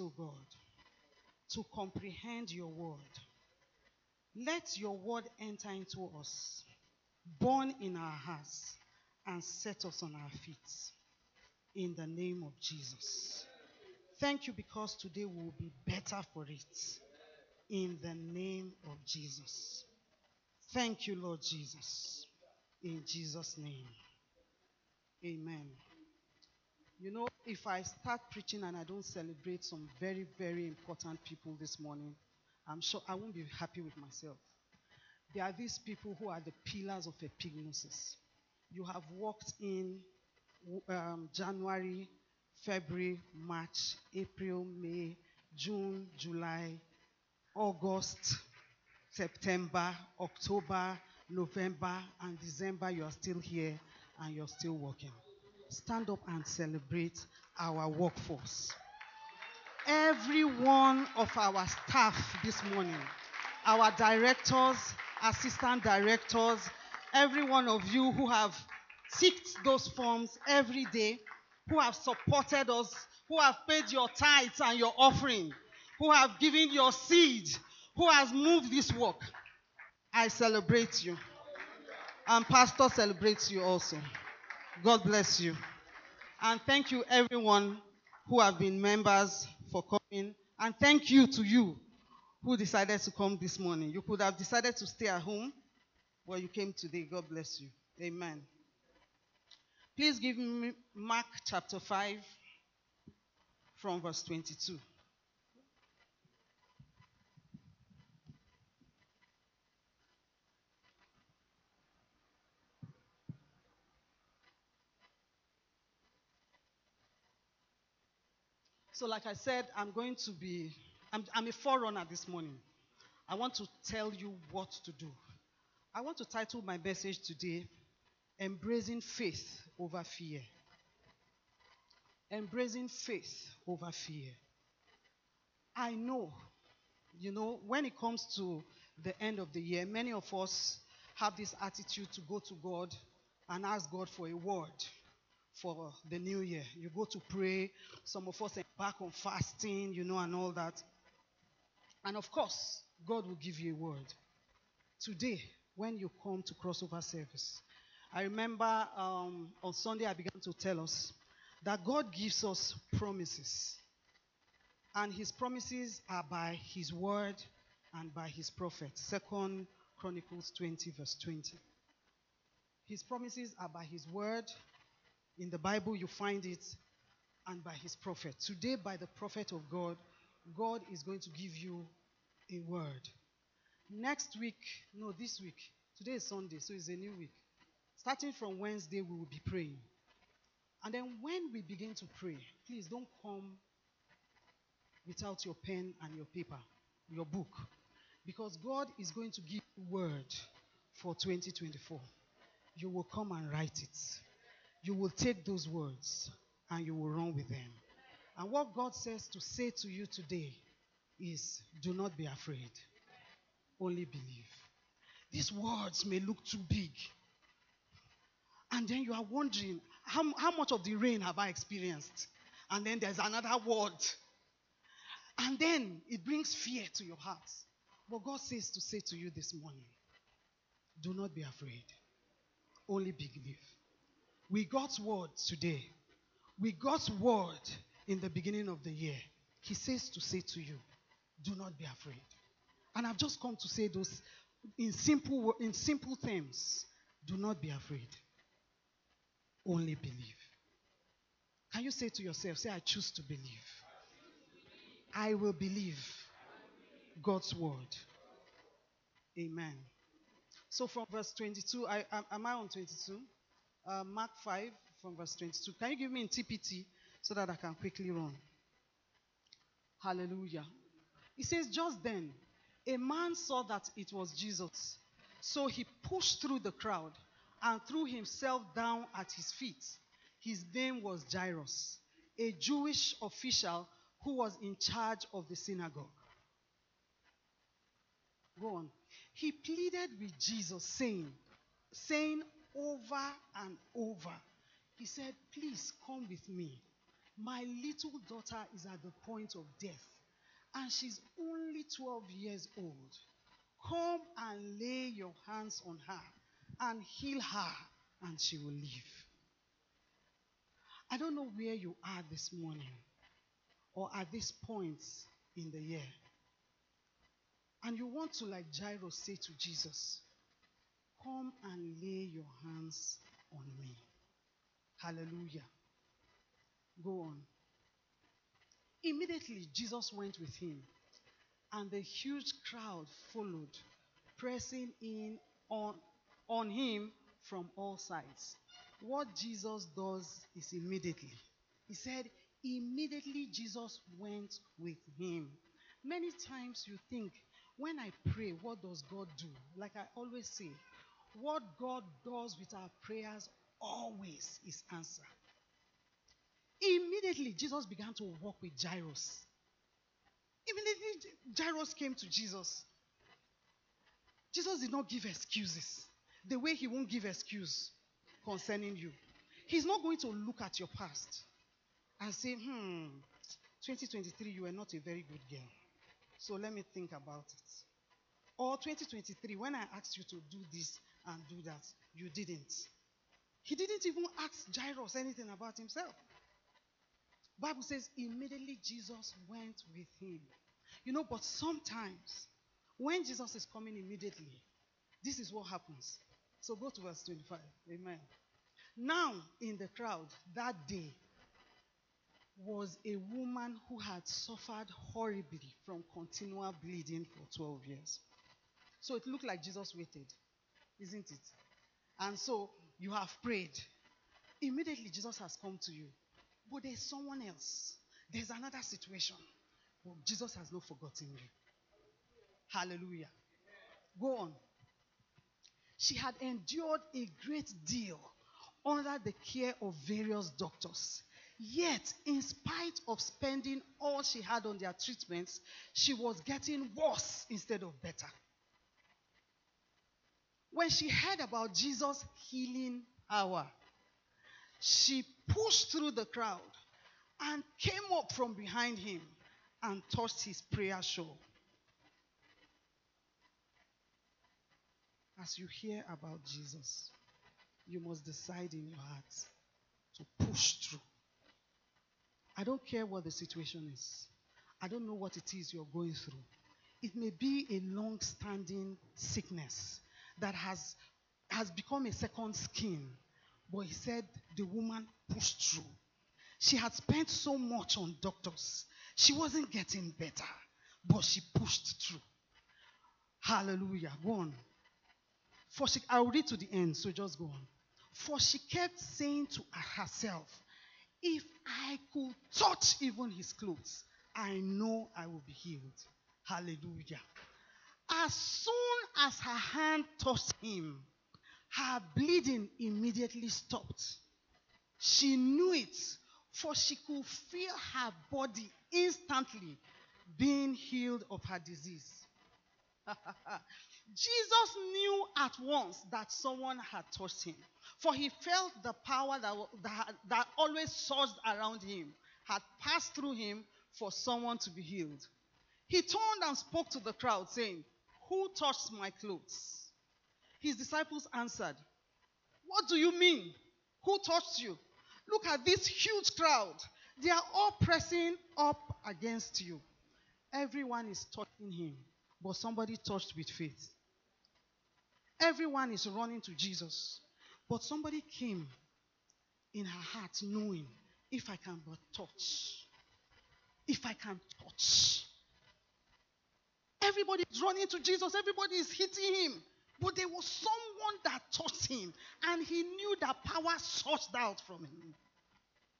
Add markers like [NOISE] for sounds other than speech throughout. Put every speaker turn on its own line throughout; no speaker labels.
O God, to comprehend your word. Let your word enter into us, born in our hearts, and set us on our feet. In the name of Jesus. Thank you because today we will be better for it. In the name of Jesus. Thank you, Lord Jesus. In Jesus' name. Amen. You know, if I start preaching and I don't celebrate some very, very important people this morning, I'm sure I won't be happy with myself. There are these people who are the pillars of epignosis. You have walked in um, January, February, March, April, May, June, July, August, September, October, November, and December. You are still here and you're still working. Stand up and celebrate our workforce. Every one of our staff this morning, our directors, assistant directors, every one of you who have ticked those forms every day, who have supported us, who have paid your tithes and your offering, who have given your seed, who has moved this work. I celebrate you. And Pastor celebrates you also. God bless you. And thank you, everyone who have been members for coming. And thank you to you who decided to come this morning. You could have decided to stay at home, but you came today. God bless you. Amen. Please give me Mark chapter 5 from verse 22. So, like I said, I'm going to be, I'm, I'm a forerunner this morning. I want to tell you what to do. I want to title my message today, Embracing Faith Over Fear. Embracing Faith Over Fear. I know, you know, when it comes to the end of the year, many of us have this attitude to go to God and ask God for a word for the new year. You go to pray. Some of us embark on fasting, you know, and all that. And of course, God will give you a word. Today, when you come to crossover service, I remember um, on Sunday I began to tell us that God gives us promises. And his promises are by his word and by his prophet. Second Chronicles 20, verse 20. His promises are by his word in the Bible, you find it, and by his prophet. Today, by the prophet of God, God is going to give you a word. Next week, no, this week, today is Sunday, so it's a new week. Starting from Wednesday, we will be praying. And then when we begin to pray, please don't come without your pen and your paper, your book, because God is going to give you word for 2024. You will come and write it you will take those words and you will run with them. And what God says to say to you today is do not be afraid, only believe. These words may look too big. And then you are wondering, how, how much of the rain have I experienced? And then there's another word. And then it brings fear to your heart. But God says to say to you this morning, do not be afraid, only believe. We got word today. We got word in the beginning of the year. He says to say to you, do not be afraid. And I've just come to say those in simple in simple terms. Do not be afraid. Only believe. Can you say to yourself, say I choose to believe. I will believe God's word. Amen. So from verse 22, I, am I on 22? Uh, Mark 5 from verse 22. Can you give me in TPT so that I can quickly run? Hallelujah. He says, Just then, a man saw that it was Jesus. So he pushed through the crowd and threw himself down at his feet. His name was Jairus, a Jewish official who was in charge of the synagogue. Go on. He pleaded with Jesus, saying, saying over and over, He said, Please come with me. My little daughter is at the point of death, and she's only 12 years old. Come and lay your hands on her and heal her, and she will live. I don't know where you are this morning or at this point in the year. And you want to, like Jairus, say to Jesus, Come and lay your hands on me. Hallelujah. Go on. Immediately, Jesus went with him, and the huge crowd followed, pressing in on, on him from all sides. What Jesus does is immediately. He said, immediately Jesus went with him. Many times you think, when I pray, what does God do? Like I always say, what God does with our prayers always is answer. Immediately, Jesus began to walk with Jairus. Immediately, Jairus came to Jesus. Jesus did not give excuses the way he won't give excuse concerning you. He's not going to look at your past and say, hmm, 2023, you were not a very good girl. So let me think about it. Or 2023, when I asked you to do this and do that, you didn't. He didn't even ask Jairus anything about himself. Bible says immediately Jesus went with him. You know, but sometimes when Jesus is coming immediately, this is what happens. So go to verse 25. Amen. Now, in the crowd that day was a woman who had suffered horribly from continual bleeding for 12 years. So it looked like Jesus waited, isn't it? And so you have prayed. Immediately, Jesus has come to you. But there's someone else. There's another situation. Jesus has not forgotten you. Hallelujah. Go on. She had endured a great deal under the care of various doctors. Yet, in spite of spending all she had on their treatments, she was getting worse instead of better. When she heard about Jesus' healing hour, she pushed through the crowd and came up from behind him and touched his prayer shawl. As you hear about Jesus, you must decide in your heart to push through. I don't care what the situation is. I don't know what it is you're going through. It may be a long standing sickness that has, has become a second skin. But he said the woman pushed through. She had spent so much on doctors, she wasn't getting better, but she pushed through. Hallelujah. Go on. For she, I'll read to the end, so just go on. For she kept saying to herself, If I could touch even his clothes, I know I will be healed. Hallelujah. As soon as her hand touched him, her bleeding immediately stopped. She knew it, for she could feel her body instantly being healed of her disease. [LAUGHS] Jesus knew at once that someone had touched him, for he felt the power that, that, that always surged around him had passed through him for someone to be healed. He turned and spoke to the crowd, saying, Who touched my clothes? His disciples answered, What do you mean? Who touched you? Look at this huge crowd. They are all pressing up against you. Everyone is touching him but somebody touched with faith. Everyone is running to Jesus, but somebody came in her heart knowing if I can but touch, if I can touch. Everybody is running to Jesus, everybody is hitting him. But there was someone that touched him, and he knew that power surged out from him.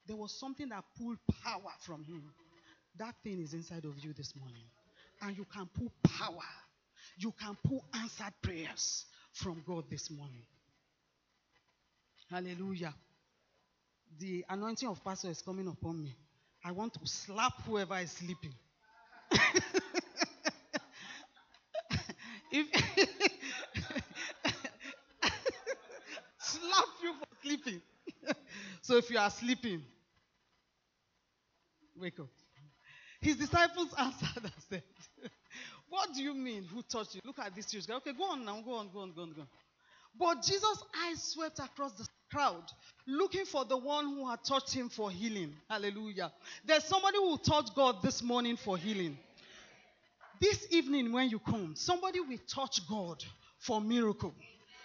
There was something that pulled power from him. That thing is inside of you this morning and you can pull power. You can pull answered prayers from God this morning. Hallelujah. The anointing of pastor is coming upon me. I want to slap whoever is sleeping. [LAUGHS] if [LAUGHS] slap you for sleeping. [LAUGHS] so if you are sleeping, wake up. His disciples [LAUGHS] answered and said, What do you mean? Who touched you? Look at this huge guy. Okay, go on now. Go on, go on, go on, go on. But Jesus' eyes swept across the crowd, looking for the one who had touched him for healing. Hallelujah. There's somebody who touched God this morning for healing. This evening, when you come, somebody will touch God for miracle.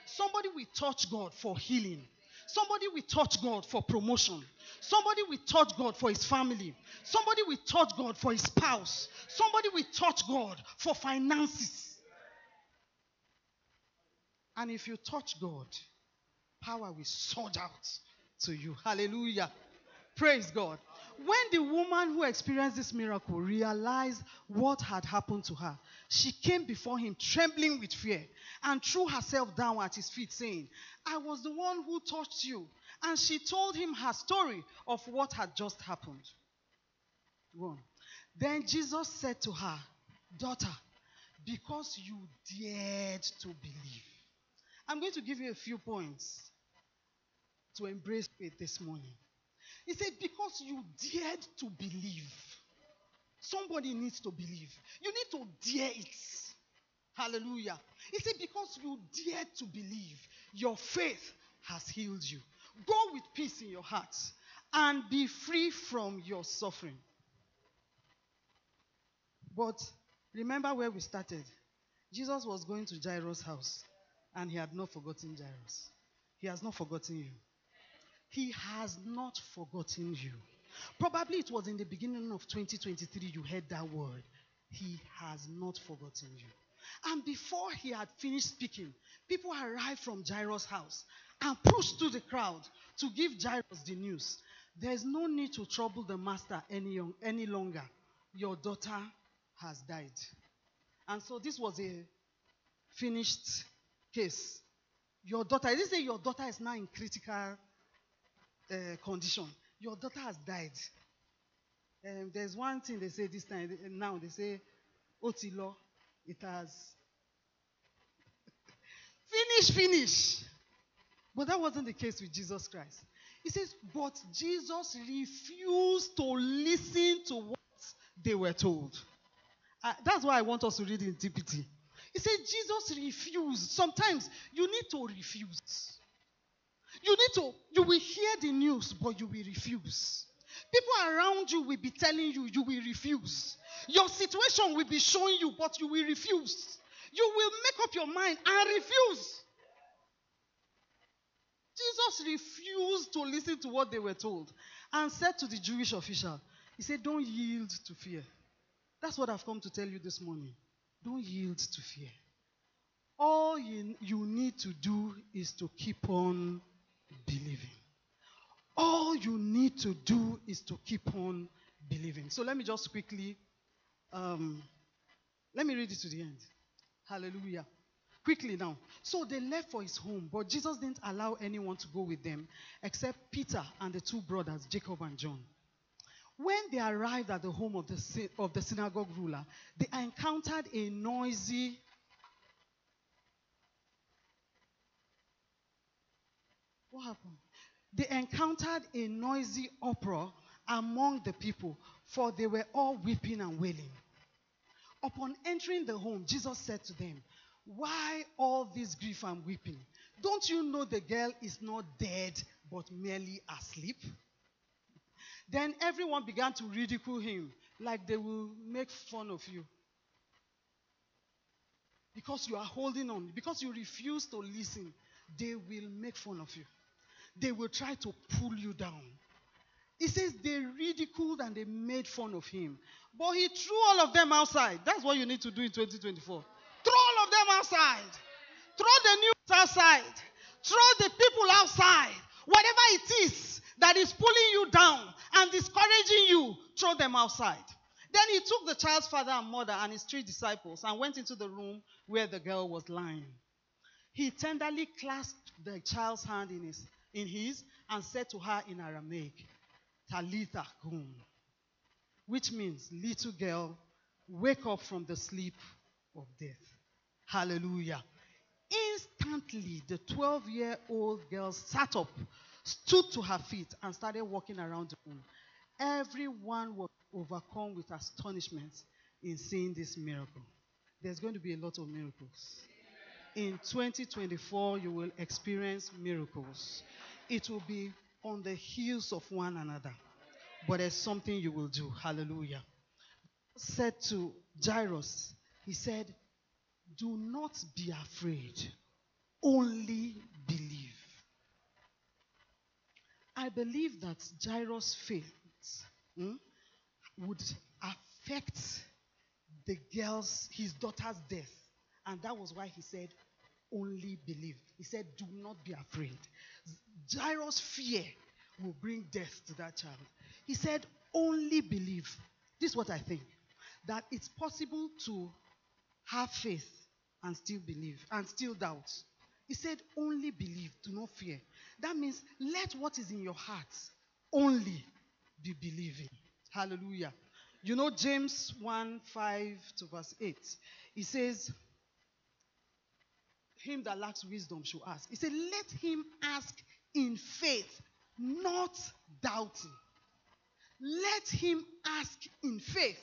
Somebody will touch God for healing. Somebody will touch God for promotion. Somebody will touch God for his family. Somebody will touch God for his spouse. Somebody will touch God for finances. And if you touch God, power will surge out to you. Hallelujah. Praise God. When the woman who experienced this miracle realized what had happened to her, she came before him trembling with fear and threw herself down at his feet, saying, I was the one who touched you. And she told him her story of what had just happened. One. Then Jesus said to her, Daughter, because you dared to believe. I'm going to give you a few points to embrace faith this morning. He said, Because you dared to believe. Somebody needs to believe. You need to dare it. Hallelujah. He said, Because you dared to believe, your faith has healed you. Go with peace in your heart and be free from your suffering. But remember where we started. Jesus was going to Jairus' house and he had not forgotten Jairus. He has not forgotten you. He has not forgotten you. Probably it was in the beginning of 2023 you heard that word. He has not forgotten you. And before he had finished speaking, people arrived from Jairus' house and pushed through the crowd to give Jairus the news. There's no need to trouble the master any, any longer. Your daughter has died. And so this was a finished case. Your daughter, it say your daughter is now in critical uh, condition. Your daughter has died. Um, there's one thing they say this time, now they say, Otilo, it has [LAUGHS] finish, finish. But that wasn't the case with Jesus Christ. He says, but Jesus refused to listen to what they were told. Uh, that's why I want us to read in TPT. He said, Jesus refused. Sometimes you need to refuse. You need to, you will hear the news, but you will refuse. People around you will be telling you, you will refuse. Your situation will be showing you, but you will refuse. You will make up your mind and refuse. Jesus refused to listen to what they were told and said to the Jewish official, He said, Don't yield to fear. That's what I've come to tell you this morning. Don't yield to fear. All you, you need to do is to keep on believing. All you need to do is to keep on believing. So let me just quickly, um, let me read it to the end. Hallelujah. Quickly now. So they left for his home, but Jesus didn't allow anyone to go with them except Peter and the two brothers, Jacob and John. When they arrived at the home of the, of the synagogue ruler, they encountered a noisy What happened? They encountered a noisy uproar among the people, for they were all weeping and wailing. Upon entering the home, Jesus said to them, Why all this grief and weeping? Don't you know the girl is not dead, but merely asleep? Then everyone began to ridicule him, like they will make fun of you. Because you are holding on, because you refuse to listen, they will make fun of you they will try to pull you down. He says they ridiculed and they made fun of him. But he threw all of them outside. That's what you need to do in 2024. Throw all of them outside. Throw the news outside. Throw the people outside. Whatever it is that is pulling you down and discouraging you, throw them outside. Then he took the child's father and mother and his three disciples and went into the room where the girl was lying. He tenderly clasped the child's hand in his in his and said to her in Aramaic, Talitha kum, which means, little girl, wake up from the sleep of death. Hallelujah. Instantly, the 12 year old girl sat up, stood to her feet, and started walking around the room. Everyone was overcome with astonishment in seeing this miracle. There's going to be a lot of miracles. In 2024, you will experience miracles. It will be on the heels of one another. But there's something you will do. Hallelujah. Said to Jairus, He said, Do not be afraid, only believe. I believe that Jairus' faith hmm, would affect the girl's, his daughter's death. And that was why he said, only believe. He said, do not be afraid. Jairus' fear will bring death to that child. He said, only believe. This is what I think that it's possible to have faith and still believe and still doubt. He said, only believe, do not fear. That means let what is in your heart only be believing. Hallelujah. You know, James 1 5 to verse 8. He says, Him that lacks wisdom should ask. He said, Let him ask in faith, not doubting. Let him ask in faith,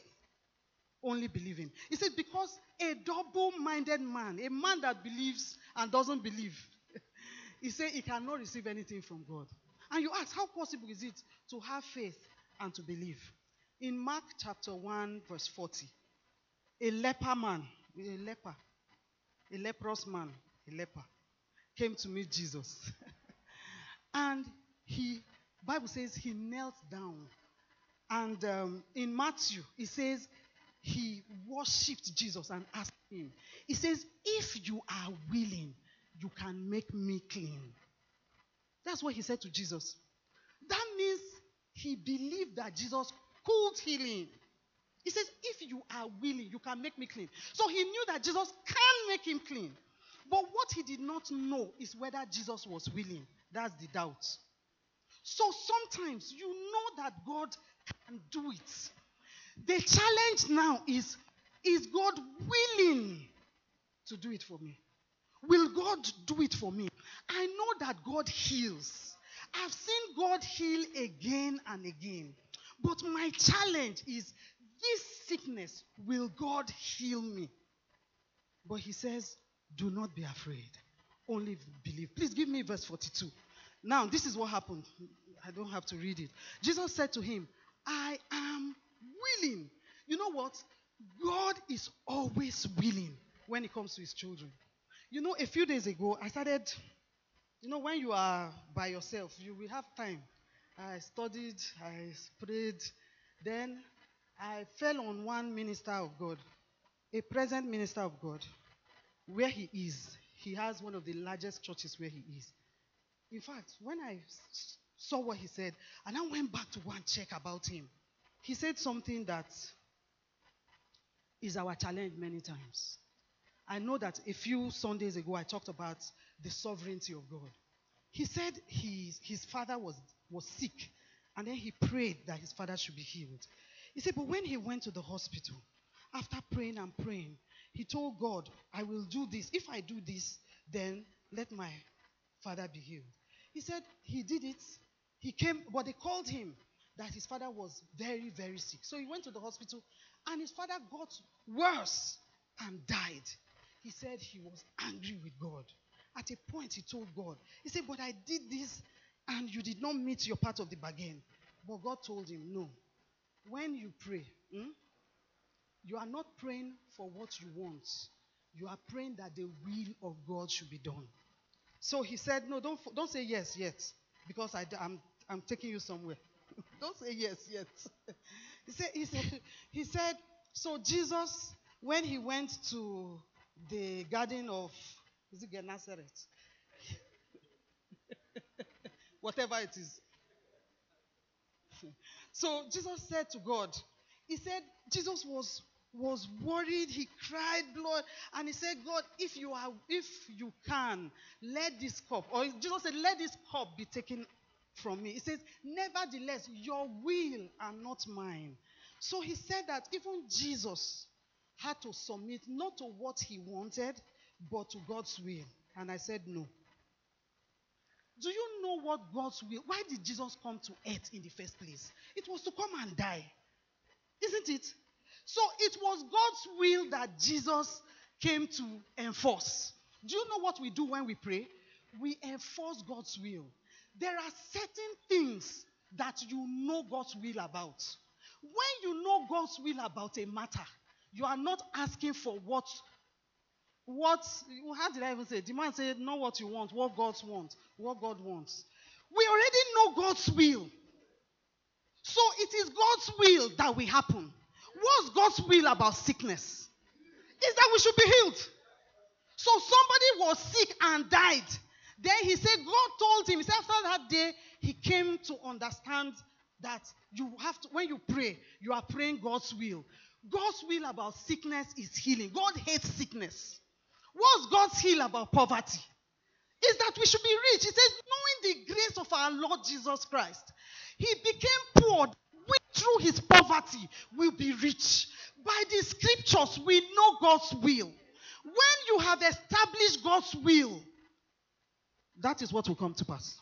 only believing. He said, Because a double minded man, a man that believes and doesn't believe, [LAUGHS] he said he cannot receive anything from God. And you ask, How possible is it to have faith and to believe? In Mark chapter 1, verse 40, a leper man, a leper, a leprous man, a leper, came to meet Jesus. [LAUGHS] and he, Bible says he knelt down. And um, in Matthew, it says he worshipped Jesus and asked him. He says, If you are willing, you can make me clean. That's what he said to Jesus. That means he believed that Jesus could heal him. He says, If you are willing, you can make me clean. So he knew that Jesus can make him clean. But what he did not know is whether Jesus was willing. That's the doubt. So sometimes you know that God can do it. The challenge now is is God willing to do it for me? Will God do it for me? I know that God heals. I've seen God heal again and again. But my challenge is this sickness, will God heal me? But he says, do not be afraid. Only believe. Please give me verse 42. Now, this is what happened. I don't have to read it. Jesus said to him, I am willing. You know what? God is always willing when it comes to his children. You know, a few days ago, I started, you know, when you are by yourself, you will have time I studied, I prayed. Then I fell on one minister of God, a present minister of God, where he is. He has one of the largest churches where he is. In fact, when I saw what he said, and I went back to go and check about him, he said something that is our challenge many times. I know that a few Sundays ago I talked about the sovereignty of God. He said his, his father was was sick. And then he prayed that his father should be healed. He said, but when he went to the hospital, after praying and praying, he told God, I will do this. If I do this, then let my father be healed. He said he did it. He came, but they called him that his father was very, very sick. So he went to the hospital, and his father got worse and died. He said he was angry with God. At a point, he told God, He said, But I did this and you did not meet your part of the bargain. But God told him, No. When you pray, hmm, you are not praying for what you want. You are praying that the will of God should be done. So he said, No, don't, don't say yes yet, because I, I'm, I'm taking you somewhere. [LAUGHS] don't say yes yet. [LAUGHS] he, said, he, said, he said, So Jesus, when he went to the garden of, is it Gennesaret? [LAUGHS] whatever it is. so Jesus said to God, He said, Jesus was was worried he cried blood and he said god if you are if you can let this cup or jesus said let this cup be taken from me he says nevertheless your will and not mine so he said that even jesus had to submit not to what he wanted but to god's will and i said no Do you know what God's will? Why did Jesus come to earth in the first place? It was to come and die. Isn't it? So it was God's will that Jesus came to enforce. Do you know what we do when we pray? We enforce God's will. There are certain things that you know God's will about. When you know God's will about a matter, you are not asking for what what how did I even say? The man said, not what you want, what God wants, what God wants. We already know God's will. So it is God's will that will happen. What's God's will about sickness? Is that we should be healed. So somebody was sick and died. Then he said, God told him, he said, after that day, he came to understand that you have to, when you pray, you are praying God's will. God's will about sickness is healing. God hates sickness. What's God's will about poverty? Is that we should be rich. He says, knowing the grace of our Lord Jesus Christ, he became poor. We, through his poverty, will be rich. By the scriptures, we know God's will. When you have established God's will, that is what will come to pass.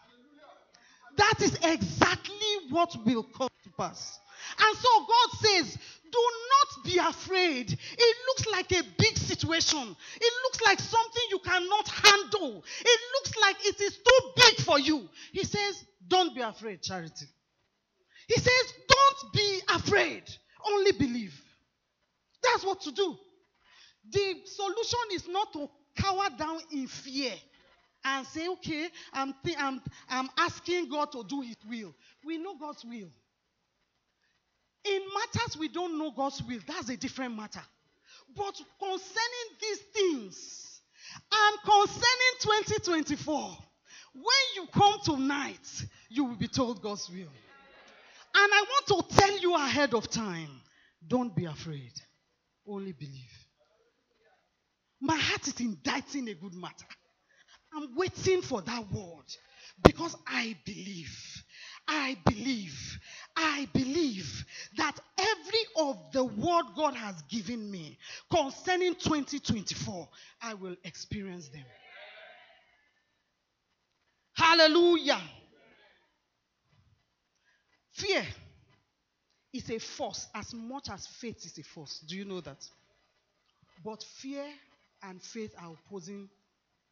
That is exactly what will come to pass. And so God says, do not be afraid. It looks like a big situation. It looks like something you cannot handle. It looks like it is too big for you. He says, don't be afraid, charity. He says, don't be afraid. Only believe. That's what to do. The solution is not to cower down in fear and say, okay, I'm, th- I'm, I'm asking God to do His will. We know God's will. In matters we don't know God's will, that's a different matter. But concerning these things, and concerning 2024, when you come tonight, you will be told God's will. I want to tell you ahead of time don't be afraid, only believe. My heart is inditing a good matter. I'm waiting for that word because I believe. I believe. I believe that every of the word God has given me concerning 2024, I will experience them. Hallelujah. Fear is a force as much as faith is a force. Do you know that? But fear and faith are opposing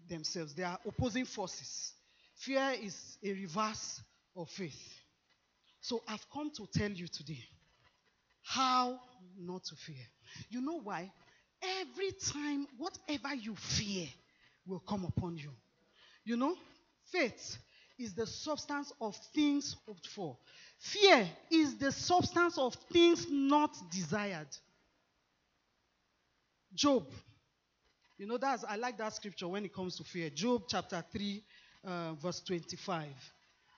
themselves, they are opposing forces. Fear is a reverse of faith. So I've come to tell you today how not to fear. You know why? Every time, whatever you fear will come upon you. You know, faith is the substance of things hoped for, fear is the substance of things not desired. Job you know, that's I like that scripture when it comes to fear. Job chapter 3, uh, verse 25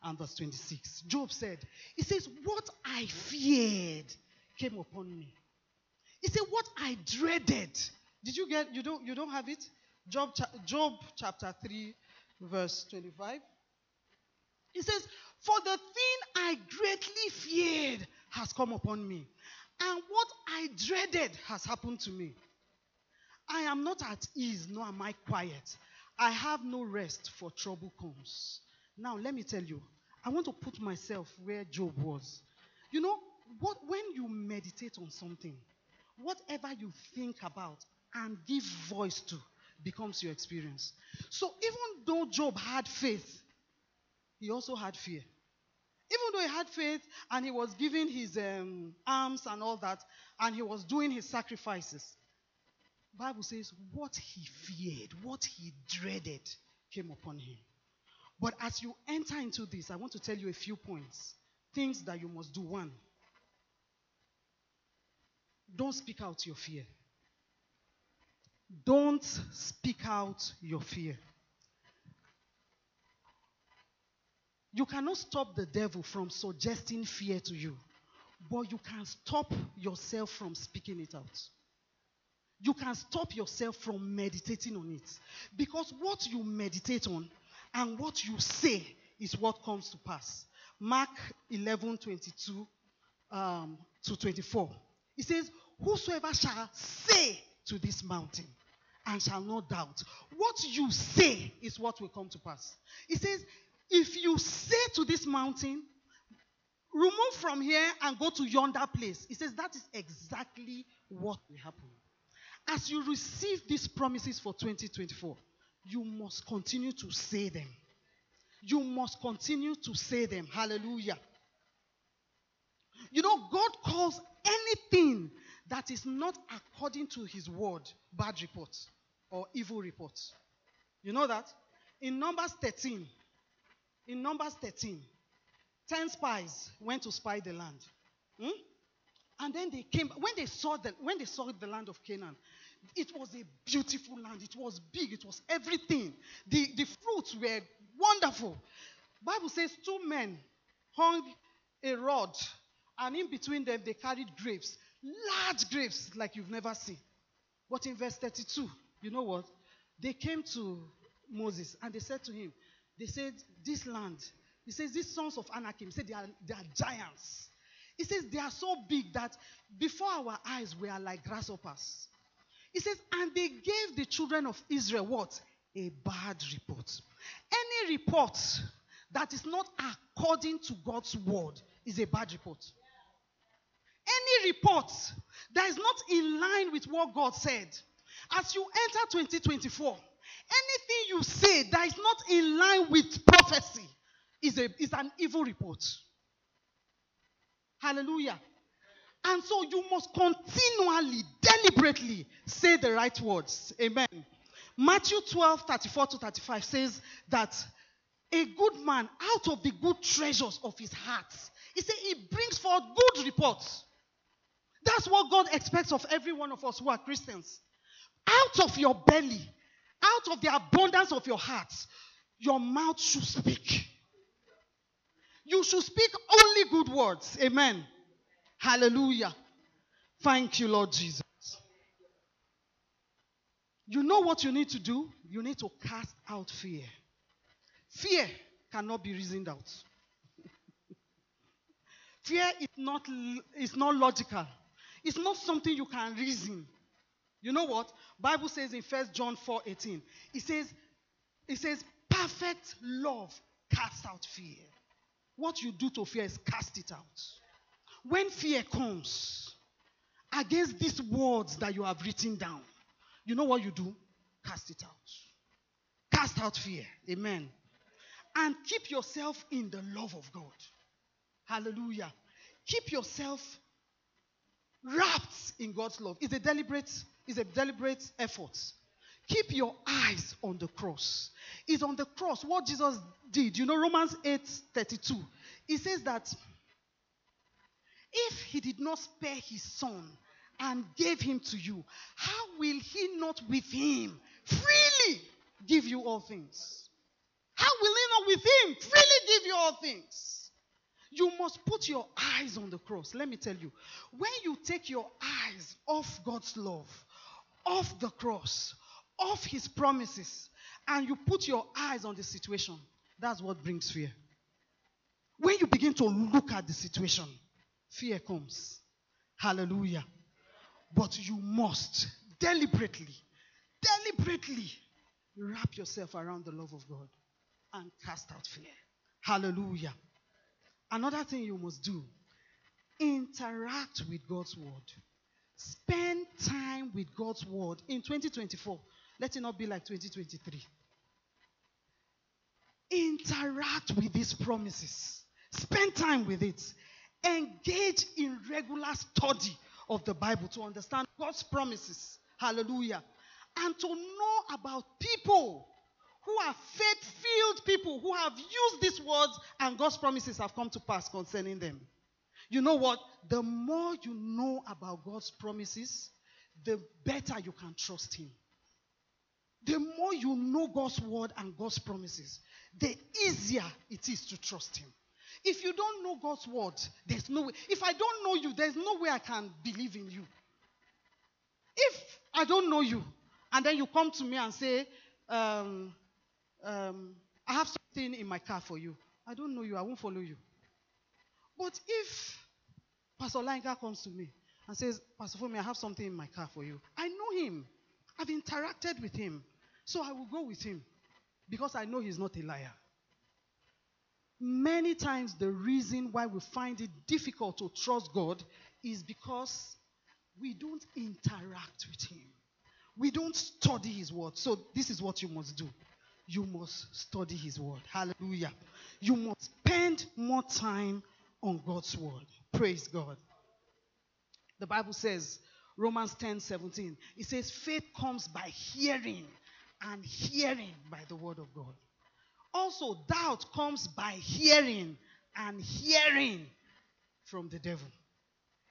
and verse 26. Job said, He says, What I feared came upon me. He said, What I dreaded. Did you get you don't you don't have it? Job, Job chapter 3, verse 25. He says, For the thing I greatly feared has come upon me, and what I dreaded has happened to me. I am not at ease, nor am I quiet. I have no rest, for trouble comes. Now, let me tell you, I want to put myself where Job was. You know, what, when you meditate on something, whatever you think about and give voice to becomes your experience. So, even though Job had faith, he also had fear. Even though he had faith and he was giving his um, and all that, and he was doing his sacrifices, Bible says what he feared, what he dreaded came upon him. But as you enter into this, I want to tell you a few points. Things that you must do. One, don't speak out your fear. Don't speak out your fear. You cannot stop the devil from suggesting fear to you, but you can stop yourself from speaking it out you can stop yourself from meditating on it. Because what you meditate on and what you say is what comes to pass. Mark 11 22 um, to 24. It says, Whosoever shall say to this mountain and shall not doubt, what you say is what will come to pass. It says, if you say to this mountain, remove from here and go to yonder place, he says that is exactly what will happen. As you receive these promises for 2024, you must continue to say them. You must continue to say them. Hallelujah. You know, God calls anything that is not according to his word bad reports or evil reports. You know that? In Numbers 13, in Numbers 13, 10 spies went to spy the land. Hmm? And then they came when they saw the when they saw the land of Canaan, it was a beautiful land. It was big. It was everything. The the fruits were wonderful. Bible says two men hung a rod, and in between them they carried grapes, large grapes like you've never seen. But in verse 32, you know what? They came to Moses and they said to him, they said, This land, he says, these sons of Anakim, he said they are, they are giants. He says they are so big that before our eyes we are like grasshoppers. He says, and they gave the children of Israel what? A bad report. Any report that is not according to God's word is a bad report. Any report that is not in line with what God said, as you enter 2024, anything you say that is not in line with prophecy is, a, is an evil report. Hallelujah. And so you must continually, deliberately say the right words. Amen. Matthew 12, 34 to 35 says that a good man out of the good treasures of his heart, he said he brings forth good reports. That's what God expects of every one of us who are Christians. Out of your belly, out of the abundance of your heart, your mouth should speak. You should speak only good words. Amen. Hallelujah. Thank you, Lord Jesus. You know what you need to do? You need to cast out fear. Fear cannot be reasoned out. [LAUGHS] fear is not, is not logical. It's not something you can reason. You know what? Bible says in First John 4 18, it says, it says, perfect love casts out fear. What you do to fear is cast it out. When fear comes against these words that you have written down, you know what you do? Cast it out. Cast out fear. Amen. And keep yourself in the love of God. Hallelujah. Keep yourself wrapped in God's love. It's a deliberate, it's a deliberate effort. Keep your eyes on the cross. It's on the cross what Jesus did. You know, Romans 8 32. He says that if he did not spare his son and gave him to you, how will he not with him freely give you all things? How will he not with him freely give you all things? You must put your eyes on the cross. Let me tell you, when you take your eyes off God's love, off the cross, off his promises, and you put your eyes on the situation, that's what brings fear. When you begin to look at the situation, fear comes. Hallelujah. But you must deliberately, deliberately wrap yourself around the love of God and cast out fear. Hallelujah. Another thing you must do interact with God's word. Spend time with God's word in 2024. Let it not be like 2023. Interact with these promises. Spend time with it. Engage in regular study of the Bible to understand God's promises. Hallelujah. And to know about people who are faith filled people who have used these words and God's promises have come to pass concerning them. You know what? The more you know about God's promises, the better you can trust Him. The more you know God's word and God's promises, the easier it is to trust Him. If you don't know God's word, there's no way. If I don't know you, there's no way I can believe in you. If I don't know you, and then you come to me and say, um, um, I have something in my car for you. I don't know you, I won't follow you. But if Pastor Langer comes to me and says, Pastor Funmi, I have something in my car for you, I know him. I've interacted with him. So I will go with him because I know he's not a liar. Many times, the reason why we find it difficult to trust God is because we don't interact with Him. We don't study His word. So, this is what you must do you must study His word. Hallelujah. You must spend more time on God's word. Praise God. The Bible says, Romans 10 17, it says, faith comes by hearing, and hearing by the word of God. Also, doubt comes by hearing, and hearing from the devil.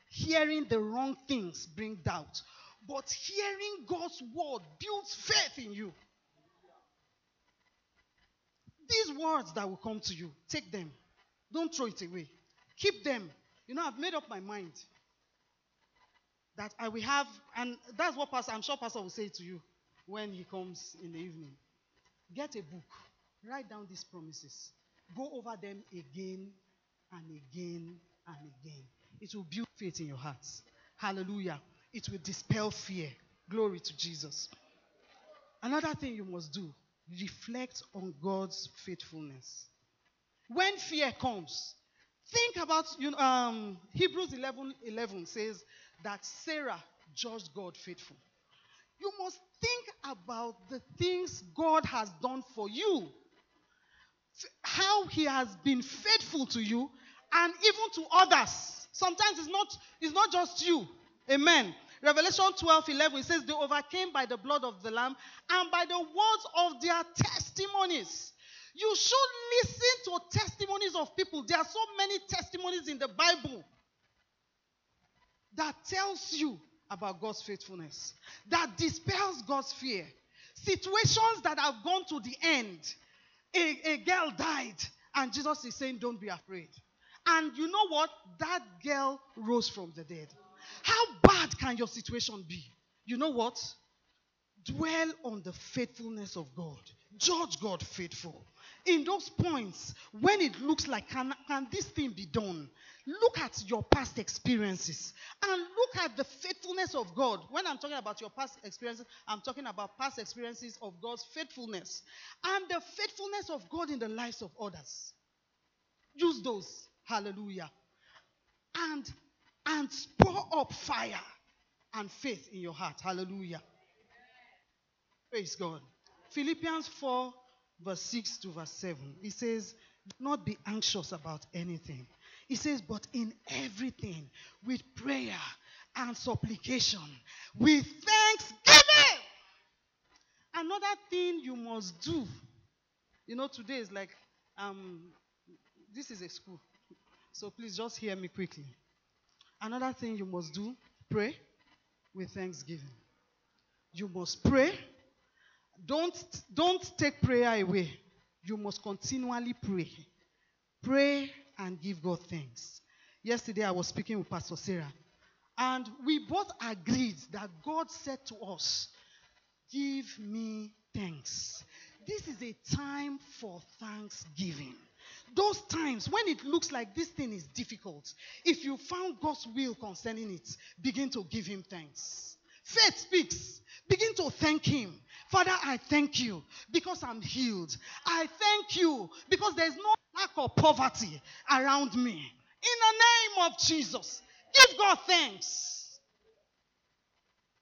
Hearing the wrong things bring doubt, but hearing God's word builds faith in you. These words that will come to you, take them. Don't throw it away. Keep them. You know, I've made up my mind that I will have, and that's what Pastor, I'm sure Pastor will say to you when he comes in the evening. Get a book, write down these promises, go over them again and again and again. It will build faith in your hearts. Hallelujah. It will dispel fear. Glory to Jesus. Another thing you must do reflect on God's faithfulness. When fear comes, think about you know, um, Hebrews 11 11 says that Sarah judged God faithful. You must think about the things God has done for you, how He has been faithful to you, and even to others. Sometimes it's not, it's not just you. Amen. Revelation 12 11 it says, They overcame by the blood of the Lamb and by the words of their testimonies. You should listen to testimonies of people. There are so many testimonies in the Bible that tells you about God's faithfulness, that dispels God's fear. Situations that have gone to the end. A, a girl died, and Jesus is saying, Don't be afraid. And you know what? That girl rose from the dead. How bad can your situation be? You know what? Dwell on the faithfulness of God. Judge God faithful. In those points, when it looks like, can, can this thing be done? Look at your past experiences and look at the faithfulness of God. When I'm talking about your past experiences, I'm talking about past experiences of God's faithfulness and the faithfulness of God in the lives of others. Use those. Hallelujah. And and pour up fire and faith in your heart. Hallelujah. Praise God. Philippians 4, verse 6 to verse 7. It says, Do not be anxious about anything. He says, But in everything, with prayer and supplication, with thanksgiving. Another thing you must do. You know, today is like, um, this is a school. So please just hear me quickly. Another thing you must do pray with thanksgiving. You must pray. Don't, don't take prayer away. You must continually pray. Pray and give God thanks. Yesterday I was speaking with Pastor Sarah, and we both agreed that God said to us, Give me thanks. This is a time for thanksgiving. Those times when it looks like this thing is difficult, if you found God's will concerning it, begin to give Him thanks. Faith speaks. Begin to thank Him. Father, I thank you because I'm healed. I thank you because there's no lack of poverty around me. In the name of Jesus, give God thanks.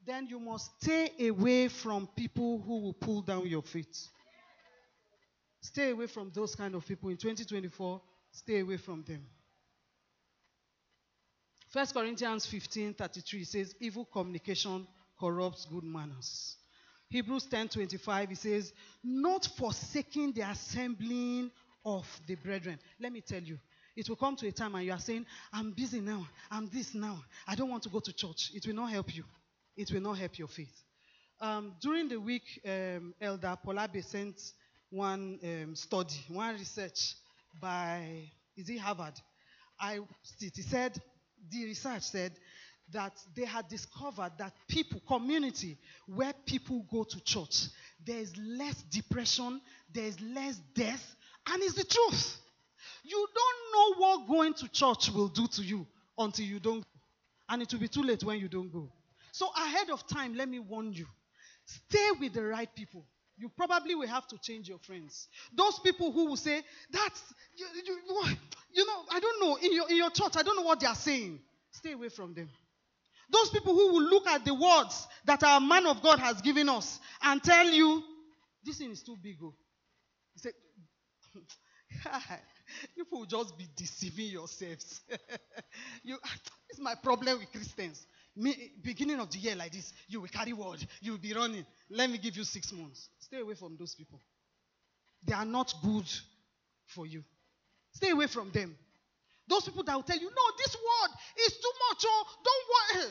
Then you must stay away from people who will pull down your feet. Stay away from those kind of people. In 2024, stay away from them. 1 Corinthians 15 33 says, Evil communication corrupts good manners. Hebrews 10 25, it says, Not forsaking the assembling of the brethren. Let me tell you, it will come to a time and you are saying, I'm busy now, I'm this now, I don't want to go to church. It will not help you. It will not help your faith. Um, during the week, um, Elder Polabe sent one um, study, one research by, is it Harvard? I, he said, the research said that they had discovered that people, community, where people go to church, there is less depression, there is less death, and it's the truth. You don't know what going to church will do to you until you don't go. And it will be too late when you don't go. So, ahead of time, let me warn you stay with the right people. you probably will have to change your friends. Those people who will say, That's, you, you, you know, I don't know, in your, in your church, I don't know what they are saying. Stay away from them. Those people who will look at the words that our man of God has given us and tell you, This thing is too big. Oh. He said, [LAUGHS] People will just be deceiving yourselves. [LAUGHS] you, [LAUGHS] it's my problem with Christians. Me, beginning of the year like this, you will carry word, you will be running. Let me give you six months. Stay away from those people. They are not good for you. Stay away from them. Those people that will tell you, no, this word is too much. Oh, don't worry.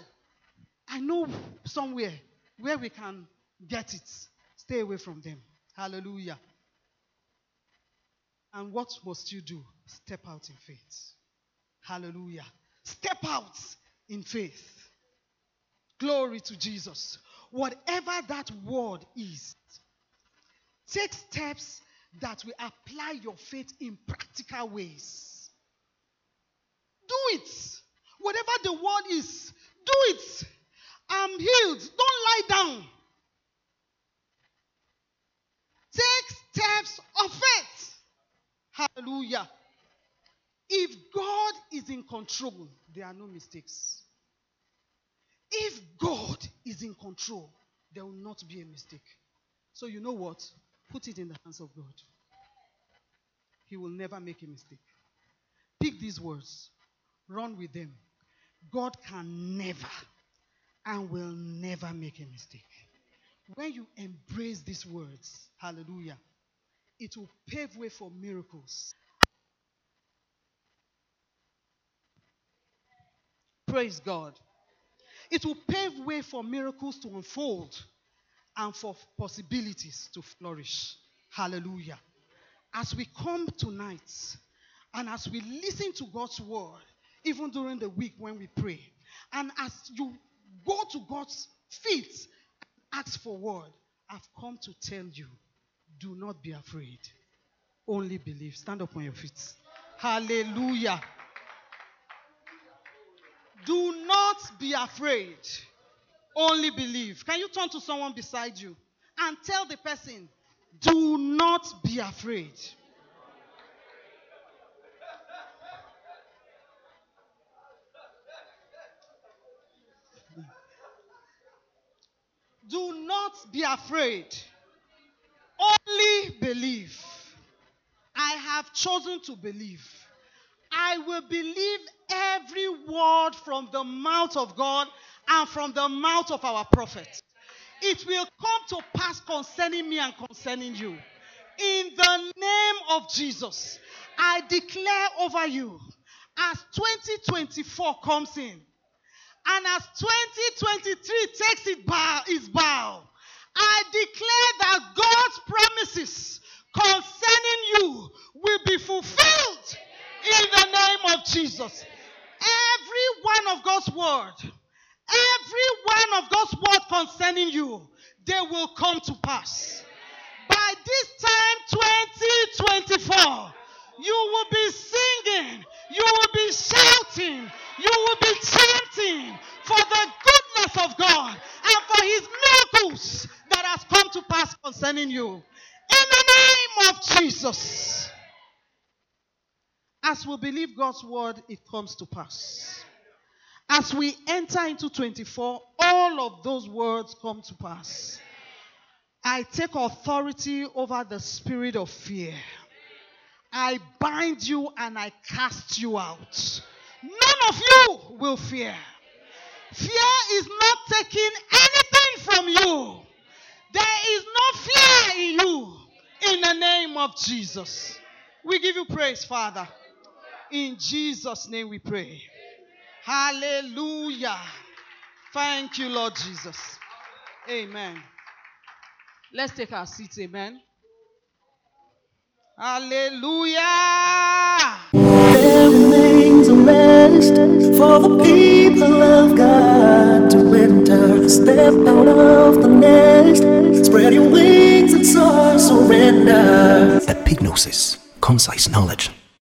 I know somewhere where we can get it. Stay away from them. Hallelujah. And what must you do? Step out in faith. Hallelujah. Step out in faith. Glory to Jesus. Whatever that word is, take steps that will apply your faith in practical ways. It. Whatever the word is, do it. I'm healed. Don't lie down. Take steps of faith. Hallelujah. If God is in control, there are no mistakes. If God is in control, there will not be a mistake. So, you know what? Put it in the hands of God. He will never make a mistake. Pick these words, run with them. God can never and will never make a mistake. When you embrace these words, hallelujah, it will pave way for miracles. Praise God. It will pave way for miracles to unfold and for possibilities to flourish. Hallelujah. As we come tonight and as we listen to God's word, even during the week when we pray, and as you go to God's feet, ask for word, I've come to tell you, do not be afraid. Only believe. Stand up on your feet. Hallelujah. Do not be afraid. Only believe. Can you turn to someone beside you and tell the person, do not be afraid. Do not be afraid. Only believe. I have chosen to believe. I will believe every word from the mouth of God and from the mouth of our prophet. It will come to pass concerning me and concerning you. In the name of Jesus, I declare over you as 2024 comes in and as 2023 takes its bow, its bow I declare that God's promises concerning you will be fulfilled in the name of Jesus. Every one of God's word, every one of God's word concerning you, they will come to pass. By this time, 2024, you will be singing, you will be shouting, goodness of God and for his miracles that has come to pass concerning you. In the name of Jesus. As we believe God's word, it comes to pass. As we enter into 24, all of those words come to pass. I take authority over the spirit of fear. I bind you and I cast you out. None of you will fear. Fear is not taking anything from you. There is no fear in you. In the name of Jesus. We give you praise, Father. In Jesus' name we pray. Hallelujah. Thank you, Lord Jesus. Amen. Let's take our seats. Amen. Hallelujah.
Remains a rest for the people of God to enter. Step out of the nest, spread your wings and soar, surrender.
Epignosis, concise knowledge